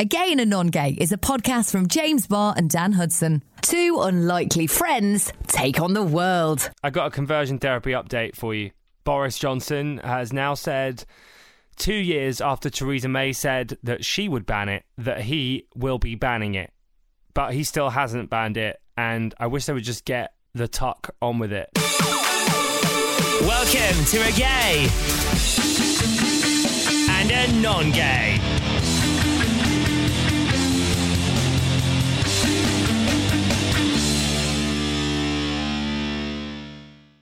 A Gay and a Non Gay is a podcast from James Barr and Dan Hudson. Two unlikely friends take on the world. I got a conversion therapy update for you. Boris Johnson has now said, two years after Theresa May said that she would ban it, that he will be banning it. But he still hasn't banned it, and I wish they would just get the tuck on with it. Welcome to a gay and a non gay.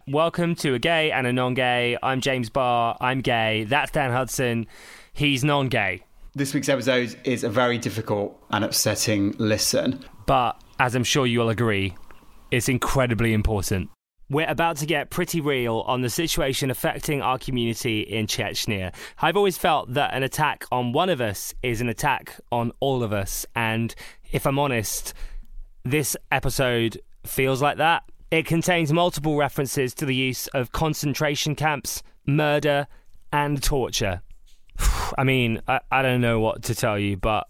Welcome to a gay and a non gay. I'm James Barr. I'm gay. That's Dan Hudson. He's non gay. This week's episode is a very difficult and upsetting listen. But as I'm sure you'll agree, it's incredibly important. We're about to get pretty real on the situation affecting our community in Chechnya. I've always felt that an attack on one of us is an attack on all of us. And if I'm honest, this episode feels like that. It contains multiple references to the use of concentration camps, murder, and torture. I mean, I, I don't know what to tell you, but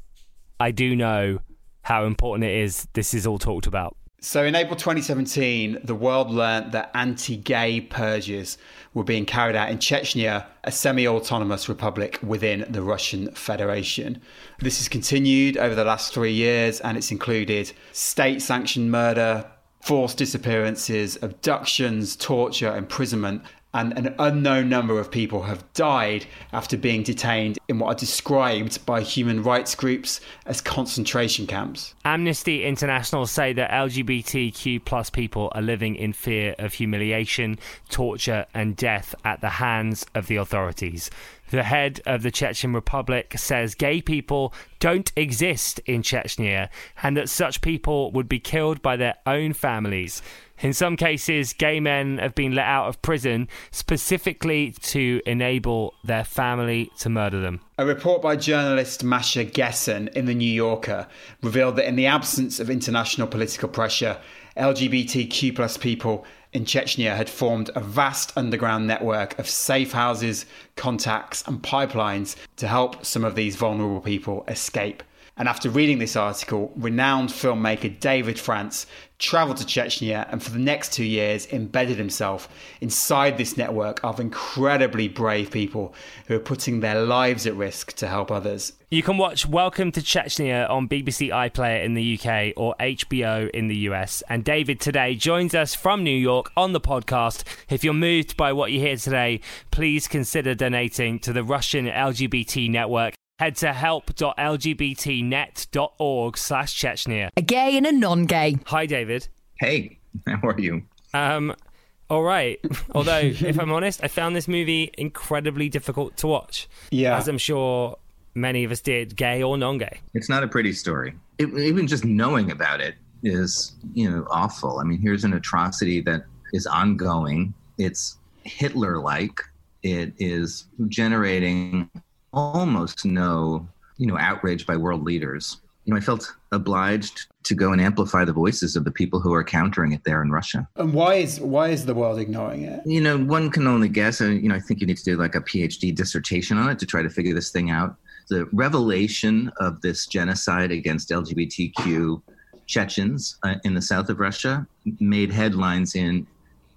I do know how important it is this is all talked about. So, in April 2017, the world learnt that anti gay purges were being carried out in Chechnya, a semi autonomous republic within the Russian Federation. This has continued over the last three years and it's included state sanctioned murder, forced disappearances, abductions, torture, imprisonment, and an unknown number of people have died after being detained in what are described by human rights groups as concentration camps. Amnesty International say that LGBTQ plus people are living in fear of humiliation, torture, and death at the hands of the authorities. The head of the Chechen Republic says gay people don't exist in Chechnya and that such people would be killed by their own families. In some cases, gay men have been let out of prison specifically to enable their family to murder them. A report by journalist Masha Gessen in The New Yorker revealed that in the absence of international political pressure, LGBTQ plus people in Chechnya had formed a vast underground network of safe houses, contacts, and pipelines to help some of these vulnerable people escape. And after reading this article, renowned filmmaker David France travelled to Chechnya and for the next two years embedded himself inside this network of incredibly brave people who are putting their lives at risk to help others. You can watch Welcome to Chechnya on BBC iPlayer in the UK or HBO in the US. And David today joins us from New York on the podcast. If you're moved by what you hear today, please consider donating to the Russian LGBT network head to help.lgbtnet.org slash Chechnya. A gay and a non gay. Hi, David. Hey, how are you? Um, all right. Although, if I'm honest, I found this movie incredibly difficult to watch. Yeah. As I'm sure many of us did, gay or non gay. It's not a pretty story. It, even just knowing about it is, you know, awful. I mean, here's an atrocity that is ongoing. It's Hitler like. It is generating almost no, you know, outrage by world leaders. You know, I felt obliged to go and amplify the voices of the people who are countering it there in Russia. And why is why is the world ignoring it? You know, one can only guess. And you know, I think you need to do like a PhD dissertation on it to try to figure this thing out. The revelation of this genocide against LGBTQ Chechens uh, in the south of Russia made headlines in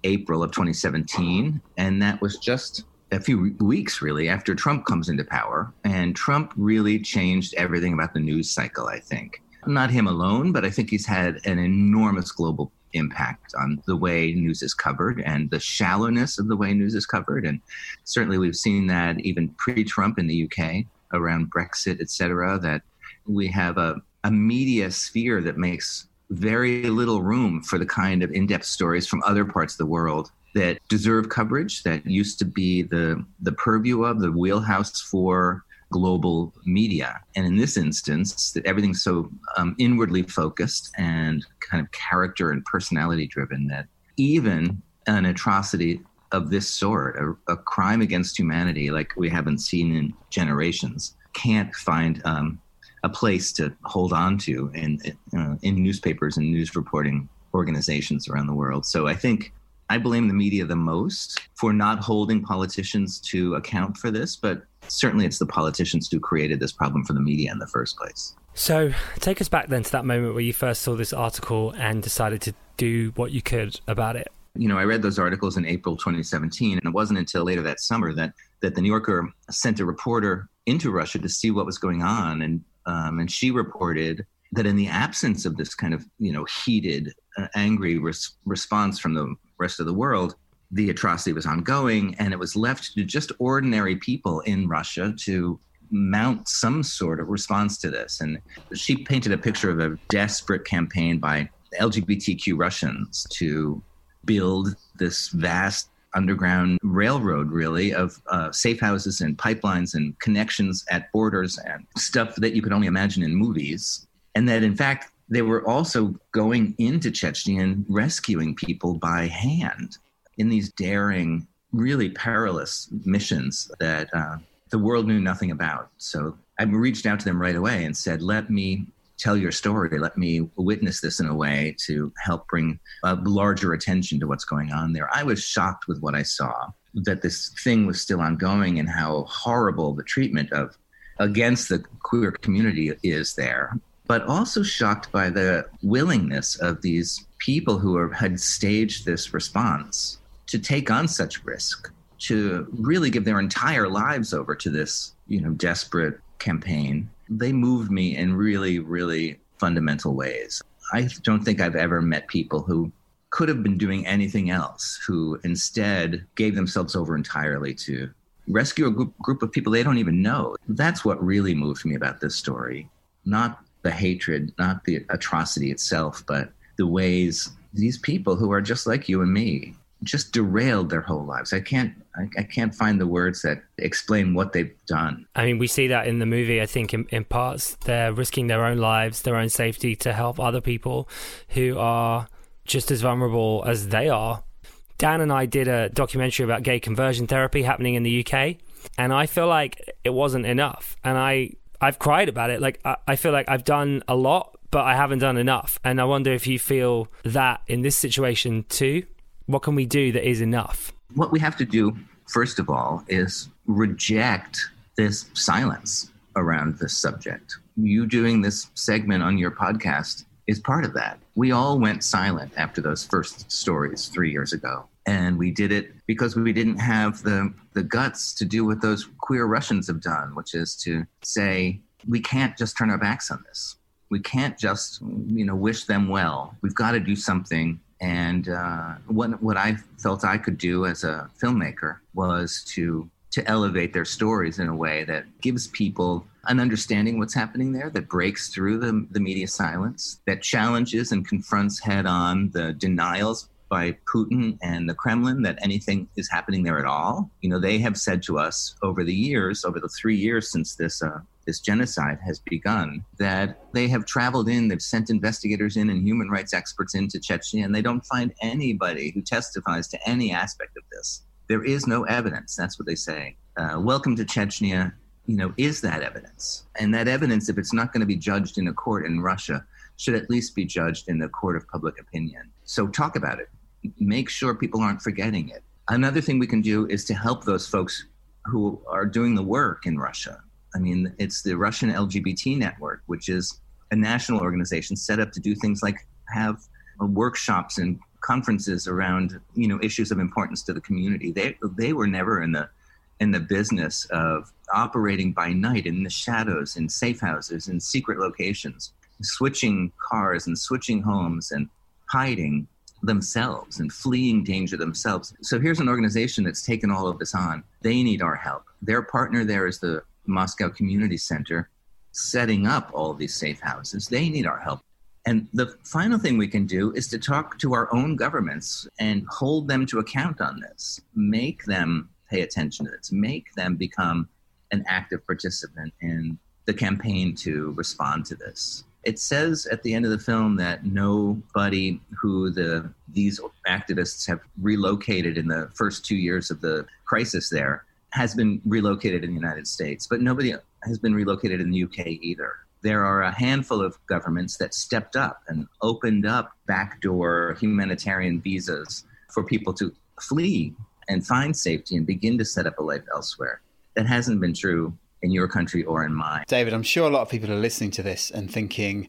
April of 2017, and that was just a few weeks really after Trump comes into power. And Trump really changed everything about the news cycle, I think. Not him alone, but I think he's had an enormous global impact on the way news is covered and the shallowness of the way news is covered. And certainly we've seen that even pre Trump in the UK around Brexit, et cetera, that we have a, a media sphere that makes very little room for the kind of in depth stories from other parts of the world that deserve coverage that used to be the the purview of the wheelhouse for global media. And in this instance that everything's so um, inwardly focused and kind of character and personality driven that even an atrocity of this sort a, a crime against humanity like we haven't seen in generations can't find um, a place to hold on to in, uh, in newspapers and news reporting organizations around the world. So i think I blame the media the most for not holding politicians to account for this, but certainly it's the politicians who created this problem for the media in the first place. So, take us back then to that moment where you first saw this article and decided to do what you could about it. You know, I read those articles in April 2017, and it wasn't until later that summer that, that the New Yorker sent a reporter into Russia to see what was going on. And, um, and she reported that in the absence of this kind of, you know, heated, uh, angry res- response from the rest of the world, the atrocity was ongoing and it was left to just ordinary people in Russia to mount some sort of response to this. And she painted a picture of a desperate campaign by LGBTQ Russians to build this vast underground railroad, really, of uh, safe houses and pipelines and connections at borders and stuff that you could only imagine in movies. And that, in fact, they were also going into Chechnya and rescuing people by hand in these daring, really perilous missions that uh, the world knew nothing about. So I reached out to them right away and said, let me tell your story. Let me witness this in a way to help bring a larger attention to what's going on there. I was shocked with what I saw that this thing was still ongoing and how horrible the treatment of against the queer community is there but also shocked by the willingness of these people who are, had staged this response to take on such risk to really give their entire lives over to this, you know, desperate campaign. They moved me in really, really fundamental ways. I don't think I've ever met people who could have been doing anything else, who instead gave themselves over entirely to rescue a group, group of people they don't even know. That's what really moved me about this story. Not the hatred, not the atrocity itself, but the ways these people who are just like you and me just derailed their whole lives. I can't I, I, can't find the words that explain what they've done. I mean, we see that in the movie. I think in, in parts they're risking their own lives, their own safety to help other people who are just as vulnerable as they are. Dan and I did a documentary about gay conversion therapy happening in the UK, and I feel like it wasn't enough. And I I've cried about it. Like I, I feel like I've done a lot, but I haven't done enough. And I wonder if you feel that in this situation too. What can we do that is enough? What we have to do, first of all, is reject this silence around this subject. You doing this segment on your podcast is part of that. We all went silent after those first stories three years ago. And we did it because we didn't have the, the guts to do what those queer Russians have done, which is to say, we can't just turn our backs on this. We can't just, you know, wish them well. We've got to do something and uh, what what I felt I could do as a filmmaker was to to elevate their stories in a way that gives people an understanding what's happening there, that breaks through the, the media silence, that challenges and confronts head on the denials by Putin and the Kremlin that anything is happening there at all. You know, they have said to us over the years, over the three years since this uh, this genocide has begun, that they have traveled in, they've sent investigators in and human rights experts into Chechnya, and they don't find anybody who testifies to any aspect of this. There is no evidence. That's what they say. Uh, welcome to Chechnya. You know, is that evidence? And that evidence, if it's not going to be judged in a court in Russia, should at least be judged in the court of public opinion. So talk about it. Make sure people aren't forgetting it. Another thing we can do is to help those folks who are doing the work in Russia I mean, it's the Russian LGBT Network, which is a national organization set up to do things like have workshops and conferences around you know issues of importance to the community. They they were never in the in the business of operating by night in the shadows in safe houses in secret locations, switching cars and switching homes and hiding themselves and fleeing danger themselves. So here's an organization that's taken all of this on. They need our help. Their partner there is the Moscow Community Center setting up all these safe houses. They need our help. And the final thing we can do is to talk to our own governments and hold them to account on this, make them pay attention to this, make them become an active participant in the campaign to respond to this. It says at the end of the film that nobody who the these activists have relocated in the first two years of the crisis there has been relocated in the United States, but nobody has been relocated in the UK either. There are a handful of governments that stepped up and opened up backdoor humanitarian visas for people to flee and find safety and begin to set up a life elsewhere. That hasn't been true in your country or in mine. David, I'm sure a lot of people are listening to this and thinking,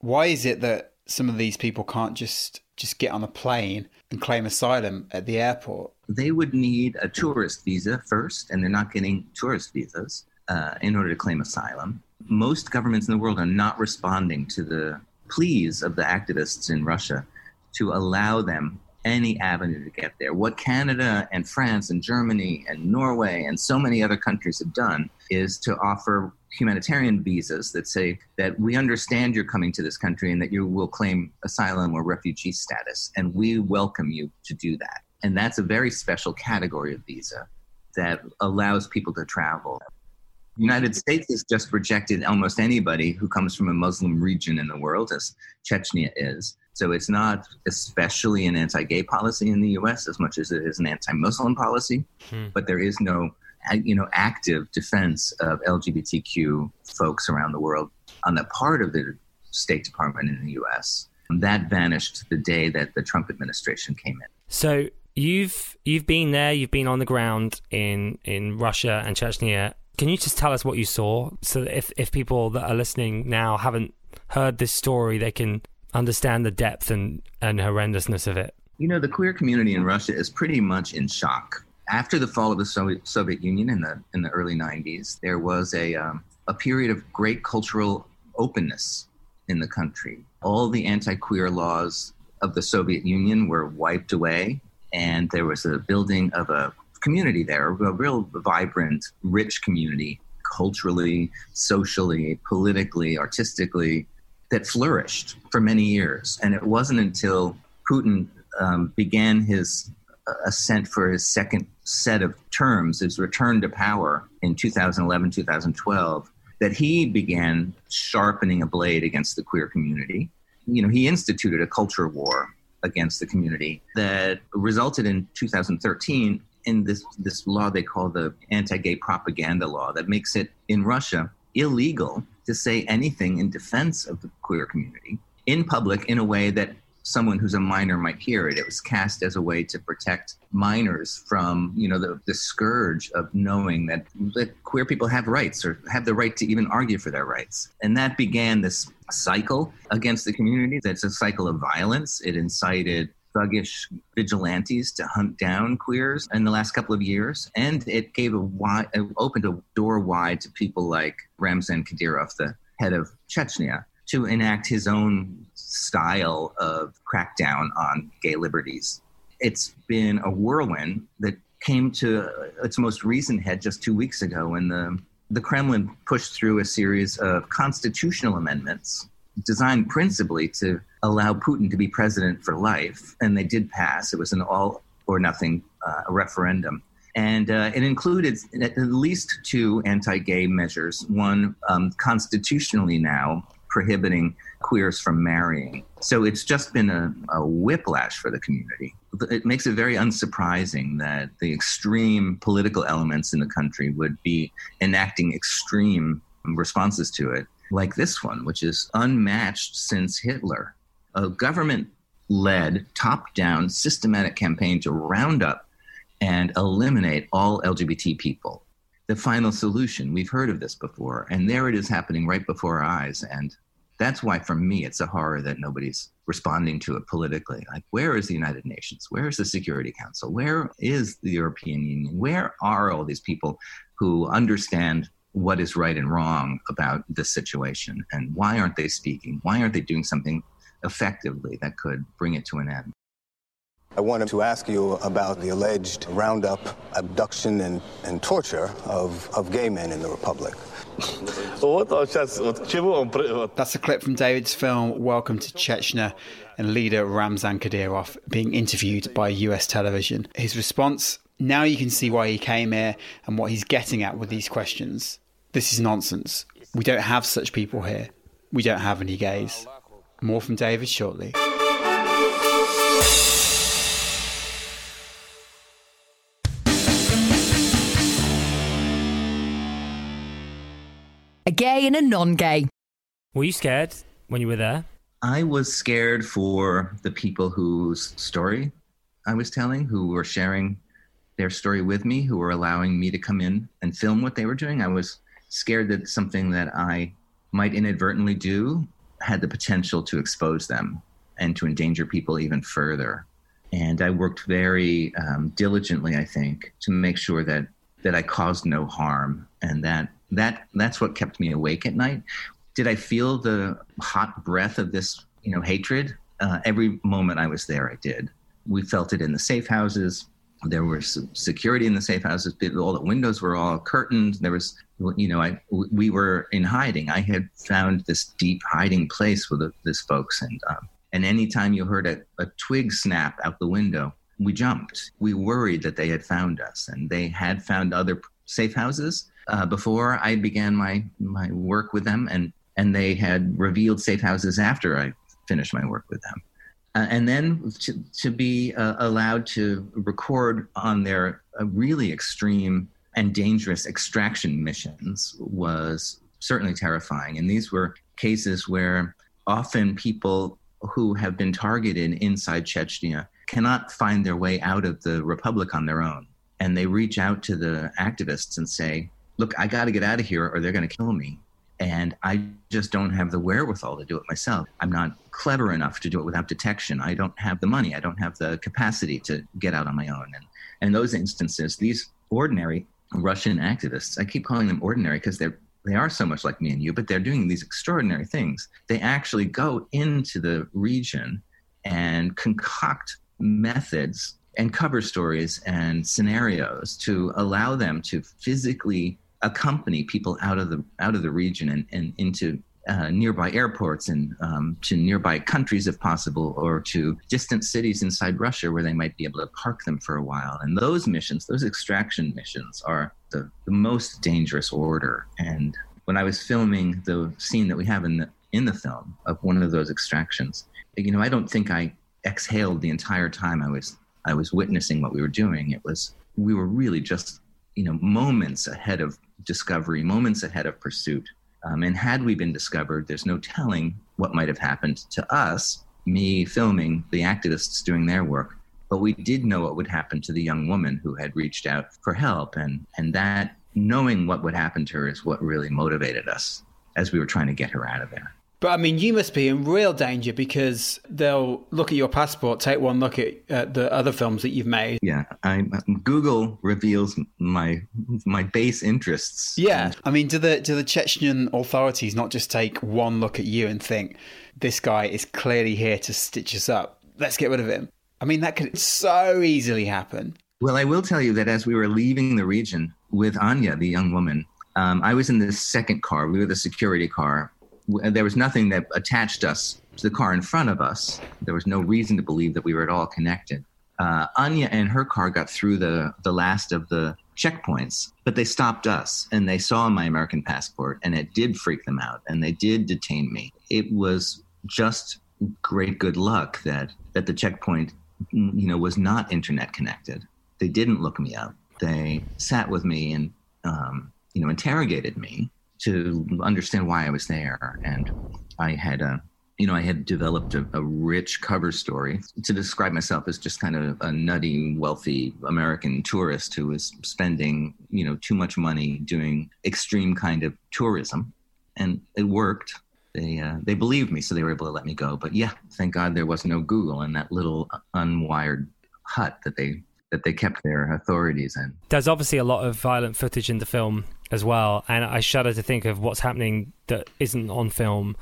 why is it that some of these people can't just just get on a plane and claim asylum at the airport? They would need a tourist visa first, and they're not getting tourist visas uh, in order to claim asylum. Most governments in the world are not responding to the pleas of the activists in Russia to allow them any avenue to get there. What Canada and France and Germany and Norway and so many other countries have done is to offer humanitarian visas that say that we understand you're coming to this country and that you will claim asylum or refugee status, and we welcome you to do that. And that's a very special category of visa that allows people to travel. United States has just rejected almost anybody who comes from a Muslim region in the world, as Chechnya is. So it's not especially an anti gay policy in the US as much as it is an anti Muslim policy, hmm. but there is no you know, active defense of LGBTQ folks around the world on the part of the State Department in the U.S. That vanished the day that the Trump administration came in. So you've you've been there, you've been on the ground in in Russia and Chechnya. Can you just tell us what you saw, so that if if people that are listening now haven't heard this story, they can understand the depth and and horrendousness of it? You know, the queer community in Russia is pretty much in shock after the fall of the Soviet, Soviet Union in the in the early 90s, there was a um, a period of great cultural openness in the country. All the anti-queer laws of the Soviet Union were wiped away, and there was a building of a community there, a real vibrant, rich community, culturally, socially, politically, artistically, that flourished for many years. And it wasn't until Putin um, began his ascent for his second set of terms, his return to power in 2011, 2012, that he began sharpening a blade against the queer community. You know, he instituted a culture war against the community that resulted in 2013 in this this law they call the anti-gay propaganda law that makes it in Russia illegal to say anything in defense of the queer community in public in a way that someone who's a minor might hear it. It was cast as a way to protect minors from, you know, the, the scourge of knowing that, that queer people have rights or have the right to even argue for their rights. And that began this cycle against the community. That's a cycle of violence. It incited thuggish vigilantes to hunt down queers in the last couple of years, and it gave a wide, opened a door wide to people like Ramzan Kadyrov, the head of Chechnya, to enact his own style of crackdown on gay liberties. It's been a whirlwind that came to its most recent head just two weeks ago when the, the Kremlin pushed through a series of constitutional amendments designed principally to allow Putin to be president for life. And they did pass. It was an all or nothing uh, referendum. And uh, it included at least two anti gay measures. One, um, constitutionally now, prohibiting queers from marrying. So it's just been a, a, whiplash for the community. It makes it very unsurprising that the extreme political elements in the country would be enacting extreme responses to it, like this one, which is unmatched since Hitler. A government led, top down, systematic campaign to round up and eliminate all LGBT people the final solution. We've heard of this before, and there it is happening right before our eyes. And that's why, for me, it's a horror that nobody's responding to it politically. Like, where is the United Nations? Where is the Security Council? Where is the European Union? Where are all these people who understand what is right and wrong about this situation? And why aren't they speaking? Why aren't they doing something effectively that could bring it to an end? I wanted to ask you about the alleged roundup, abduction, and, and torture of, of gay men in the Republic. That's a clip from David's film Welcome to Chechnya and leader Ramzan Kadyrov being interviewed by US television. His response now you can see why he came here and what he's getting at with these questions. This is nonsense. We don't have such people here. We don't have any gays. More from David shortly. a gay and a non gay. Were you scared when you were there? I was scared for the people whose story I was telling, who were sharing their story with me, who were allowing me to come in and film what they were doing. I was scared that something that I might inadvertently do had the potential to expose them and to endanger people even further. And I worked very um, diligently, I think, to make sure that that I caused no harm, and that that that's what kept me awake at night. Did I feel the hot breath of this, you know, hatred? Uh, every moment I was there, I did. We felt it in the safe houses. There was security in the safe houses. All the windows were all curtained. There was, you know, I we were in hiding. I had found this deep hiding place with this folks, and um, and anytime you heard a, a twig snap out the window, we jumped. We worried that they had found us, and they had found other safe houses uh, before I began my my work with them, and and they had revealed safe houses after I finished my work with them uh, and then to, to be uh, allowed to record on their uh, really extreme and dangerous extraction missions was certainly terrifying. And these were cases where often people who have been targeted inside Chechnya cannot find their way out of the republic on their own. And they reach out to the activists and say, Look, I got to get out of here or they're going to kill me and I just don't have the wherewithal to do it myself. I'm not clever enough to do it without detection. I don't have the money. I don't have the capacity to get out on my own. And, in those instances, these ordinary Russian activists, I keep calling them ordinary because they're they are so much like me and you, but they're doing these extraordinary things. They actually go into the region and concoct methods and cover stories and scenarios to allow them to physically accompany people out of the out of the region and, and into uh, nearby airports and um, to nearby countries if possible, or to distant cities inside Russia where they might be able to park them for a while. And those missions, those extraction missions, are the, the most dangerous order. And when I was filming the scene that we have in the in the film of one of those extractions, you know, I don't think I exhaled the entire time I was I was witnessing what we were doing. It was we were really just you know moments ahead of discovery, moments ahead of pursuit. Um, and had we been discovered, there's no telling what might have happened to us, me filming, the activists doing their work. But we did know what would happen to the young woman who had reached out for help. And, and that knowing what would happen to her is what really motivated us as we were trying to get her out of there. But I mean, you must be in real danger because they'll look at your passport, take one look at uh, the other films that you've made. Yeah, I, Google reveals my my base interests. Yeah, I mean, do the do the Chechen authorities not just take one look at you and think this guy is clearly here to stitch us up? Let's get rid of him. I mean, that could so easily happen. Well, I will tell you that as we were leaving the region with Anya, the young woman, um, I was in the second car. We were the security car there was nothing that attached us to the car in front of us. There was no reason to believe that we were at all connected. Uh, Anya and her car got through the, the last of the checkpoints, but they stopped us and they saw my American passport and it did freak them out and they did detain me. It was just great good luck that, that the checkpoint, you know, was not internet connected. They didn't look me up. They sat with me and, um, you know, interrogated me to understand why I was there. And I had, uh, you know, I had developed a, a, rich cover story to describe myself as just kind of a nutty, wealthy American tourist who was spending, you know, too much money doing extreme kind of tourism. And it worked. They, uh, they believed me, so they were able to let me go. But yeah, thank God there was no Google in that little unwired hut that they that they kept their authorities in. There's obviously a lot of violent footage in the film as well, and I shudder to think of what's happening that isn't on film.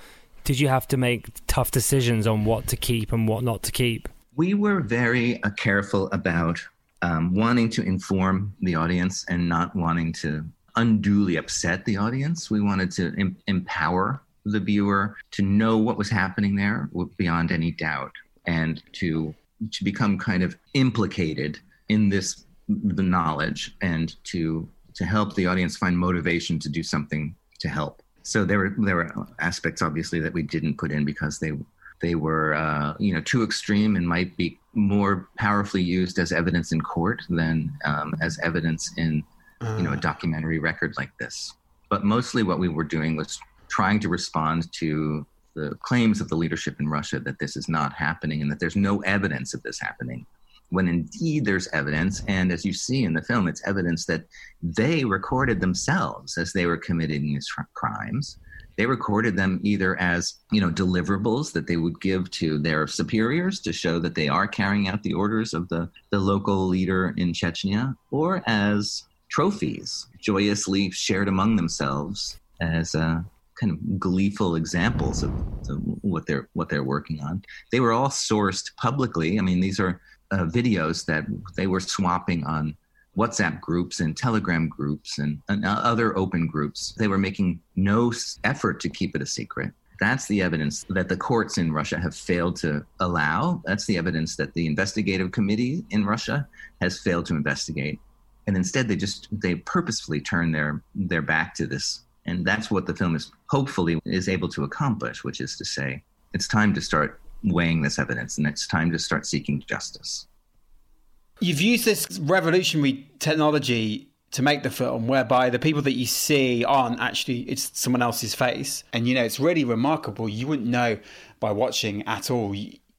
Did you have to make tough decisions on what to keep and what not to keep? We were very uh, careful about um, wanting to inform the audience and not wanting to unduly upset the audience. We wanted to em- empower the viewer to know what was happening there beyond any doubt and to to become kind of implicated in this the knowledge and to to help the audience find motivation to do something to help. So there were there were aspects obviously that we didn't put in because they they were uh, you know too extreme and might be more powerfully used as evidence in court than um, as evidence in you know a ah. documentary record like this. But mostly what we were doing was trying to respond to the claims of the leadership in Russia that this is not happening and that there's no evidence of this happening when indeed there's evidence. And as you see in the film, it's evidence that they recorded themselves as they were committing these crimes. They recorded them either as, you know, deliverables that they would give to their superiors to show that they are carrying out the orders of the, the local leader in Chechnya, or as trophies joyously shared among themselves as uh, kind of gleeful examples of, of, what they're what they're working on. They were all sourced publicly. I mean, these are uh, videos that they were swapping on WhatsApp groups and Telegram groups and, and other open groups. They were making no effort to keep it a secret. That's the evidence that the courts in Russia have failed to allow. That's the evidence that the investigative committee in Russia has failed to investigate. And instead, they just they purposefully turn their their back to this and that's what the film is hopefully is able to accomplish, which is to say, it's time to start weighing this evidence and it's time to start seeking justice. You've used this revolutionary technology to make the film whereby the people that you see aren't actually it's someone else's face and you know it's really remarkable you wouldn't know by watching at all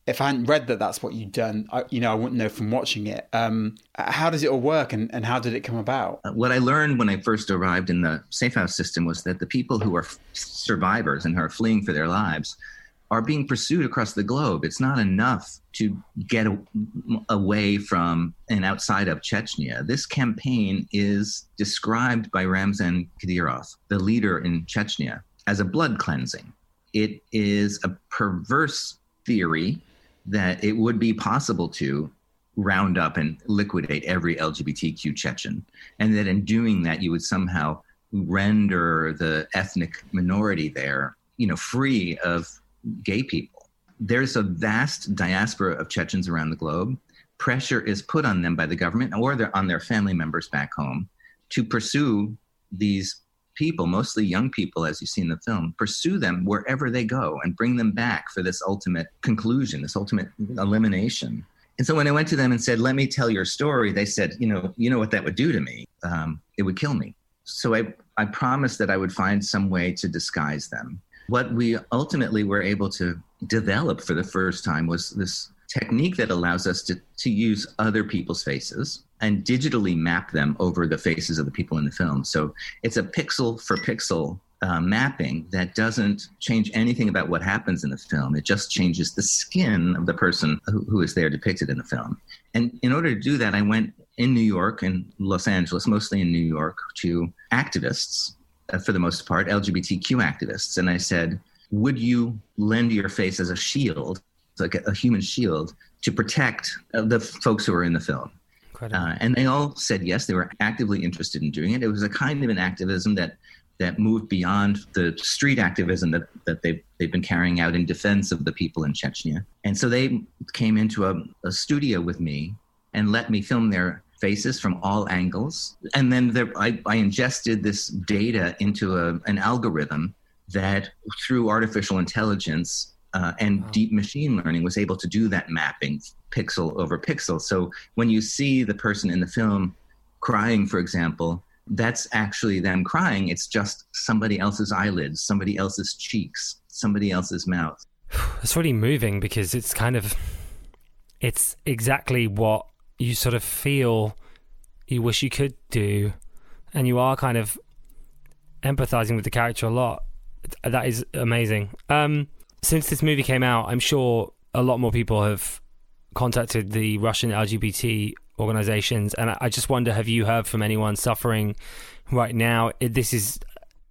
if I hadn't read that that's what you'd done, I, you know, I wouldn't know from watching it. Um, how does it all work and, and how did it come about? Uh, what I learned when I first arrived in the safe house system was that the people who are survivors and who are fleeing for their lives are being pursued across the globe. It's not enough to get a, away from and outside of Chechnya. This campaign is described by Ramzan Kadyrov, the leader in Chechnya, as a blood cleansing. It is a perverse theory that it would be possible to round up and liquidate every LGBTQ Chechen, and that in doing that, you would somehow render the ethnic minority there, you know, free of gay people. There's a vast diaspora of Chechens around the globe. Pressure is put on them by the government or on their family members back home to pursue these people, mostly young people, as you see in the film, pursue them wherever they go and bring them back for this ultimate conclusion, this ultimate elimination. And so when I went to them and said, "Let me tell your story," they said, "You know, you know what that would do to me? Um, it would kill me." So I, I promised that I would find some way to disguise them. What we ultimately were able to develop for the first time was this technique that allows us to, to use other people's faces and digitally map them over the faces of the people in the film. So it's a pixel for pixel uh, mapping that doesn't change anything about what happens in the film. It just changes the skin of the person who, who is there depicted in the film. And in order to do that, I went in New York and Los Angeles, mostly in New York, to activists, uh, for the most part, LGBTQ activists. And I said, Would you lend your face as a shield, like a, a human shield, to protect uh, the folks who are in the film? Uh, and they all said yes. They were actively interested in doing it. It was a kind of an activism that that moved beyond the street activism that, that they've, they've been carrying out in defense of the people in Chechnya. And so they came into a, a studio with me and let me film their faces from all angles. And then there, I, I ingested this data into a, an algorithm that, through artificial intelligence, uh, and wow. deep machine learning was able to do that mapping pixel over pixel. So when you see the person in the film crying, for example, that's actually them crying. It's just somebody else's eyelids, somebody else's cheeks, somebody else's mouth. It's really moving because it's kind of it's exactly what you sort of feel you wish you could do and you are kind of empathizing with the character a lot. That is amazing. Um since this movie came out, I'm sure a lot more people have contacted the Russian LGBT organizations, and I just wonder: have you heard from anyone suffering right now? This is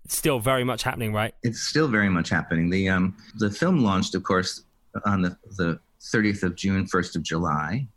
still very much happening, right? It's still very much happening. The um, the film launched, of course, on the the 30th of June, 1st of July.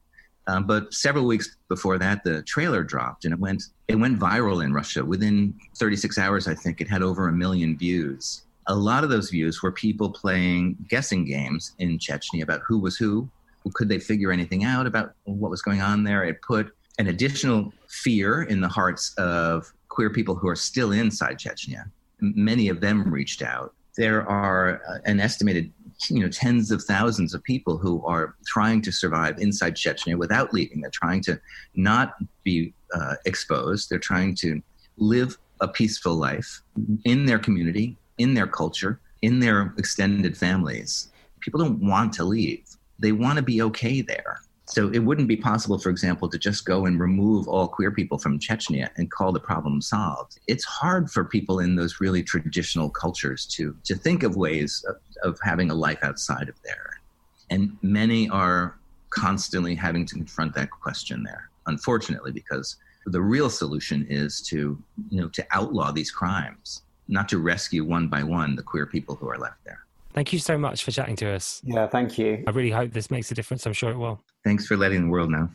Um, but several weeks before that, the trailer dropped, and it went it went viral in Russia. Within 36 hours, I think it had over a million views a lot of those views were people playing guessing games in Chechnya about who was who. Could they figure anything out about what was going on there? It put an additional fear in the hearts of queer people who are still inside Chechnya. Many of them reached out. There are uh, an estimated you know tens of thousands of people who are trying to survive inside Chechnya without leaving. They're trying to not be uh, exposed. They're trying to live a peaceful life in their community in their culture, in their extended families. People don't want to leave. They want to be okay there. So it wouldn't be possible, for example, to just go and remove all queer people from Chechnya and call the problem solved. It's hard for people in those really traditional cultures to, to think of ways of, of having a life outside of there. And many are constantly having to confront that question there, unfortunately, because the real solution is to, you know, to outlaw these crimes, not to rescue one by one the queer people who are left there. Thank you so much for chatting to us. Yeah, thank you. I really hope this makes a difference. I'm sure it will. Thanks for letting the world know.